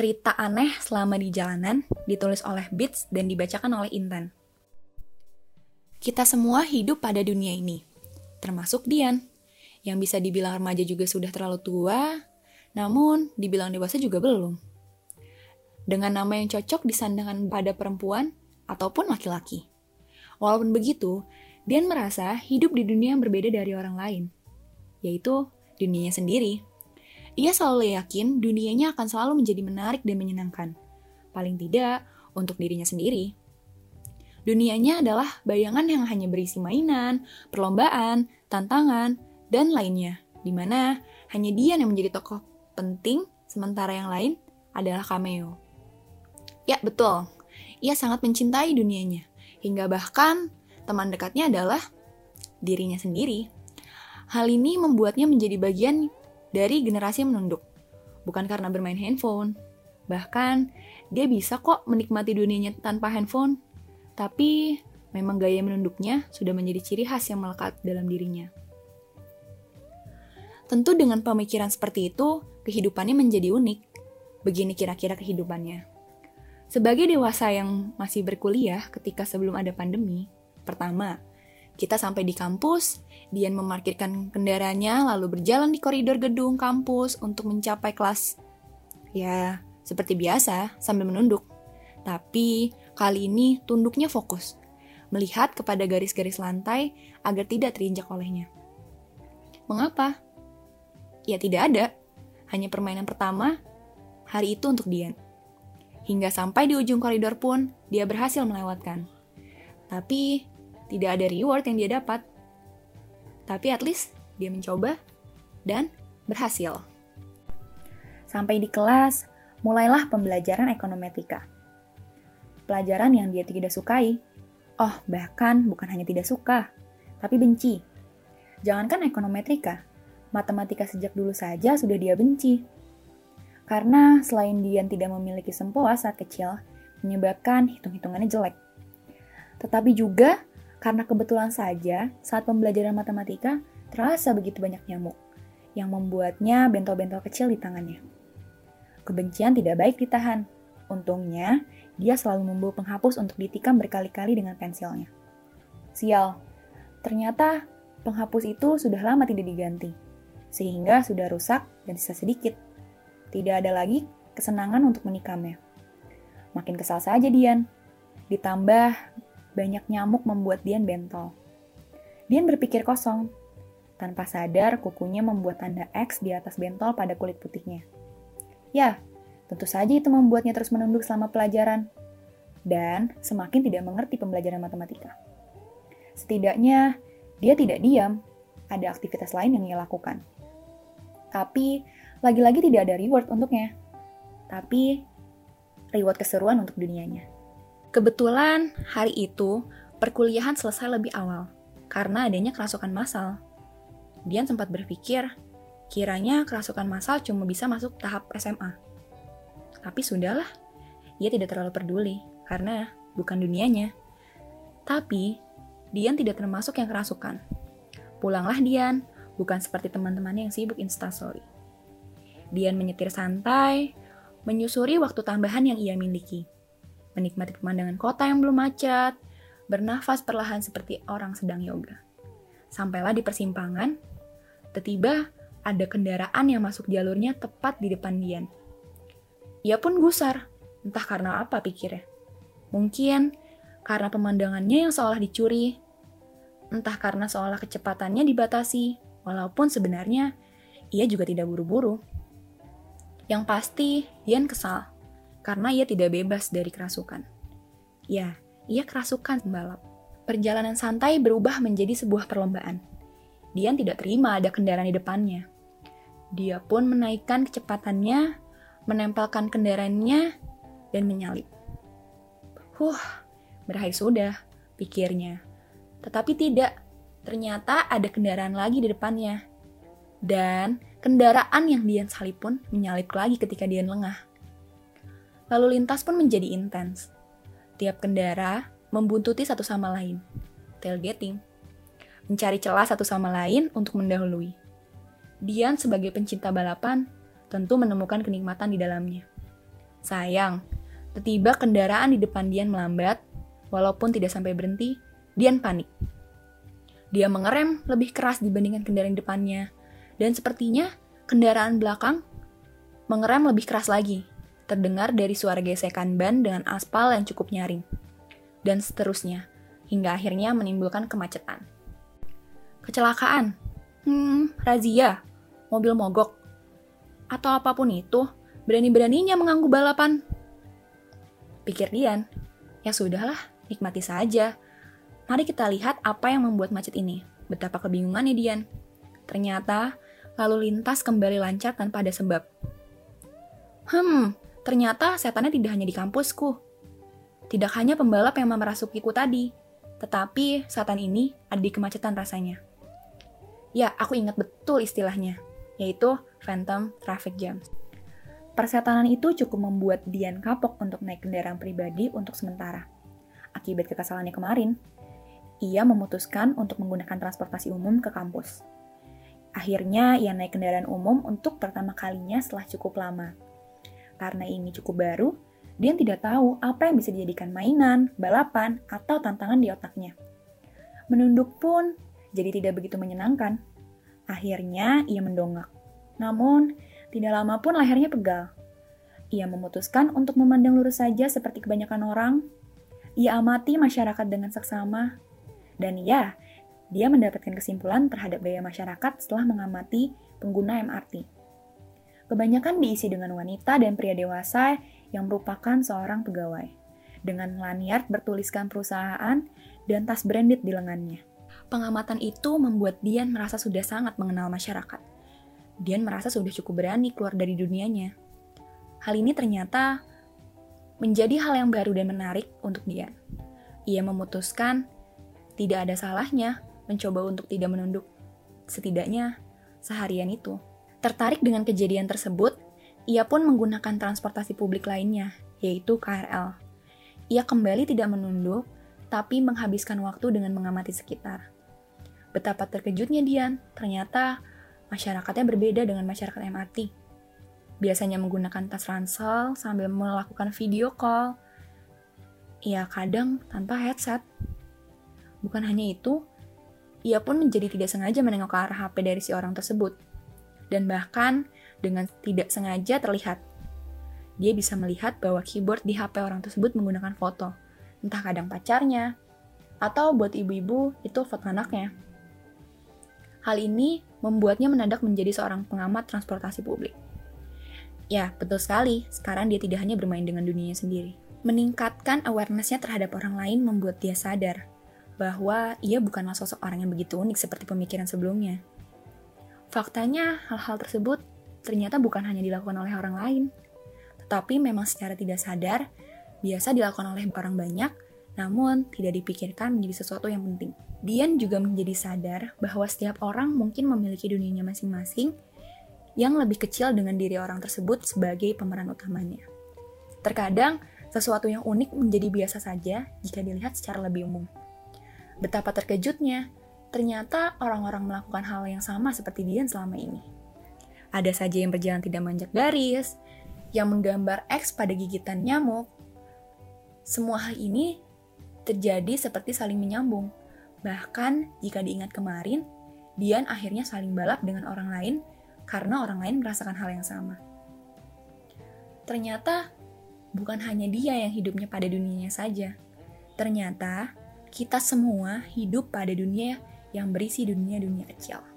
Cerita aneh selama di jalanan ditulis oleh Beats dan dibacakan oleh Intan. Kita semua hidup pada dunia ini, termasuk Dian, yang bisa dibilang remaja juga sudah terlalu tua, namun dibilang dewasa juga belum. Dengan nama yang cocok disandangkan pada perempuan ataupun laki-laki. Walaupun begitu, Dian merasa hidup di dunia yang berbeda dari orang lain, yaitu dunianya sendiri. Ia selalu yakin dunianya akan selalu menjadi menarik dan menyenangkan. Paling tidak, untuk dirinya sendiri. Dunianya adalah bayangan yang hanya berisi mainan, perlombaan, tantangan, dan lainnya, di mana hanya dia yang menjadi tokoh penting, sementara yang lain adalah cameo. Ya, betul. Ia sangat mencintai dunianya, hingga bahkan teman dekatnya adalah dirinya sendiri. Hal ini membuatnya menjadi bagian dari generasi menunduk, bukan karena bermain handphone. Bahkan, dia bisa kok menikmati dunianya tanpa handphone, tapi memang gaya menunduknya sudah menjadi ciri khas yang melekat dalam dirinya. Tentu dengan pemikiran seperti itu, kehidupannya menjadi unik. Begini kira-kira kehidupannya. Sebagai dewasa yang masih berkuliah ketika sebelum ada pandemi, pertama, kita sampai di kampus, Dian memarkirkan kendaraannya lalu berjalan di koridor gedung kampus untuk mencapai kelas. Ya, seperti biasa, sambil menunduk. Tapi, kali ini tunduknya fokus, melihat kepada garis-garis lantai agar tidak terinjak olehnya. Mengapa? Ya tidak ada, hanya permainan pertama hari itu untuk Dian. Hingga sampai di ujung koridor pun, dia berhasil melewatkan. Tapi, tidak ada reward yang dia dapat. Tapi at least, dia mencoba dan berhasil. Sampai di kelas, mulailah pembelajaran ekonometrika. Pelajaran yang dia tidak sukai. Oh, bahkan bukan hanya tidak suka, tapi benci. Jangankan ekonometrika, matematika sejak dulu saja sudah dia benci. Karena selain dia tidak memiliki sempoa saat kecil, menyebabkan hitung-hitungannya jelek. Tetapi juga karena kebetulan saja saat pembelajaran matematika terasa begitu banyak nyamuk, yang membuatnya bentol-bentol kecil di tangannya. Kebencian tidak baik ditahan. Untungnya, dia selalu membawa penghapus untuk ditikam berkali-kali dengan pensilnya. Sial, ternyata penghapus itu sudah lama tidak diganti sehingga sudah rusak dan sisa sedikit. Tidak ada lagi kesenangan untuk menikamnya. Makin kesal saja Dian. Ditambah banyak nyamuk membuat Dian bentol. Dian berpikir kosong. Tanpa sadar, kukunya membuat tanda X di atas bentol pada kulit putihnya. Ya, tentu saja itu membuatnya terus menunduk selama pelajaran. Dan semakin tidak mengerti pembelajaran matematika. Setidaknya, dia tidak diam, ada aktivitas lain yang ia lakukan. Tapi lagi-lagi tidak ada reward untuknya. Tapi reward keseruan untuk dunianya. Kebetulan hari itu perkuliahan selesai lebih awal karena adanya kerasukan massal. Dian sempat berpikir, kiranya kerasukan massal cuma bisa masuk tahap SMA. Tapi sudahlah, ia tidak terlalu peduli karena bukan dunianya. Tapi, Dian tidak termasuk yang kerasukan. Pulanglah Dian, bukan seperti teman-temannya yang sibuk instastory. Dian menyetir santai, menyusuri waktu tambahan yang ia miliki, menikmati pemandangan kota yang belum macet, bernafas perlahan seperti orang sedang yoga. Sampailah di persimpangan, tiba-tiba ada kendaraan yang masuk jalurnya tepat di depan Dian. Ia pun gusar, entah karena apa pikirnya. Mungkin karena pemandangannya yang seolah dicuri, entah karena seolah kecepatannya dibatasi, walaupun sebenarnya ia juga tidak buru-buru. Yang pasti, Dian kesal karena ia tidak bebas dari kerasukan. Ya, ia kerasukan pembalap. Perjalanan santai berubah menjadi sebuah perlombaan. Dian tidak terima ada kendaraan di depannya. Dia pun menaikkan kecepatannya, menempelkan kendaraannya, dan menyalip. Huh, berakhir sudah, pikirnya. Tetapi tidak, Ternyata ada kendaraan lagi di depannya. Dan kendaraan yang Dian salip pun menyalip lagi ketika Dian lengah. Lalu lintas pun menjadi intens. Tiap kendara membuntuti satu sama lain. Tailgating. Mencari celah satu sama lain untuk mendahului. Dian sebagai pencinta balapan tentu menemukan kenikmatan di dalamnya. Sayang, tiba kendaraan di depan Dian melambat, walaupun tidak sampai berhenti, Dian panik. Dia mengerem lebih keras dibandingkan kendaraan depannya, dan sepertinya kendaraan belakang mengerem lebih keras lagi, terdengar dari suara gesekan ban dengan aspal yang cukup nyaring. Dan seterusnya, hingga akhirnya menimbulkan kemacetan. Kecelakaan, hmm, razia, mobil mogok, atau apa pun itu, berani-beraninya mengganggu balapan. Pikir Dian, ya sudahlah, nikmati saja. Mari kita lihat apa yang membuat macet ini. Betapa kebingungannya Dian. Ternyata, lalu lintas kembali lancar tanpa ada sebab. Hmm, ternyata setannya tidak hanya di kampusku. Tidak hanya pembalap yang memerasukiku tadi, tetapi setan ini ada di kemacetan rasanya. Ya, aku ingat betul istilahnya, yaitu Phantom Traffic Jam. Persetanan itu cukup membuat Dian kapok untuk naik kendaraan pribadi untuk sementara. Akibat kekesalannya kemarin, ia memutuskan untuk menggunakan transportasi umum ke kampus. Akhirnya, ia naik kendaraan umum untuk pertama kalinya setelah cukup lama. Karena ini cukup baru, Dian tidak tahu apa yang bisa dijadikan mainan, balapan, atau tantangan di otaknya. Menunduk pun jadi tidak begitu menyenangkan. Akhirnya ia mendongak. Namun, tidak lama pun lehernya pegal. Ia memutuskan untuk memandang lurus saja seperti kebanyakan orang. Ia amati masyarakat dengan seksama. Dan ya, dia mendapatkan kesimpulan terhadap gaya masyarakat setelah mengamati pengguna MRT. Kebanyakan diisi dengan wanita dan pria dewasa yang merupakan seorang pegawai, dengan lanyard bertuliskan perusahaan dan tas branded di lengannya. Pengamatan itu membuat Dian merasa sudah sangat mengenal masyarakat. Dian merasa sudah cukup berani keluar dari dunianya. Hal ini ternyata menjadi hal yang baru dan menarik untuk Dian. Ia memutuskan tidak ada salahnya mencoba untuk tidak menunduk, setidaknya seharian itu. Tertarik dengan kejadian tersebut, ia pun menggunakan transportasi publik lainnya, yaitu KRL. Ia kembali tidak menunduk, tapi menghabiskan waktu dengan mengamati sekitar. Betapa terkejutnya Dian, ternyata masyarakatnya berbeda dengan masyarakat MRT. Biasanya menggunakan tas ransel sambil melakukan video call. Ya kadang tanpa headset. Bukan hanya itu, ia pun menjadi tidak sengaja menengok ke arah HP dari si orang tersebut. Dan bahkan dengan tidak sengaja terlihat. Dia bisa melihat bahwa keyboard di HP orang tersebut menggunakan foto. Entah kadang pacarnya, atau buat ibu-ibu itu foto anaknya. Hal ini membuatnya mendadak menjadi seorang pengamat transportasi publik. Ya, betul sekali. Sekarang dia tidak hanya bermain dengan dunianya sendiri. Meningkatkan awarenessnya terhadap orang lain membuat dia sadar bahwa ia bukanlah sosok orang yang begitu unik seperti pemikiran sebelumnya. Faktanya, hal-hal tersebut ternyata bukan hanya dilakukan oleh orang lain, tetapi memang secara tidak sadar biasa dilakukan oleh orang banyak, namun tidak dipikirkan menjadi sesuatu yang penting. Dian juga menjadi sadar bahwa setiap orang mungkin memiliki dunianya masing-masing yang lebih kecil dengan diri orang tersebut sebagai pemeran utamanya. Terkadang, sesuatu yang unik menjadi biasa saja jika dilihat secara lebih umum. Betapa terkejutnya, ternyata orang-orang melakukan hal yang sama seperti Dian selama ini. Ada saja yang berjalan tidak menjak garis, yang menggambar X pada gigitan nyamuk. Semua hal ini terjadi seperti saling menyambung, Bahkan jika diingat kemarin, Dian akhirnya saling balap dengan orang lain karena orang lain merasakan hal yang sama. Ternyata bukan hanya dia yang hidupnya pada dunianya saja. Ternyata kita semua hidup pada dunia yang berisi dunia-dunia kecil.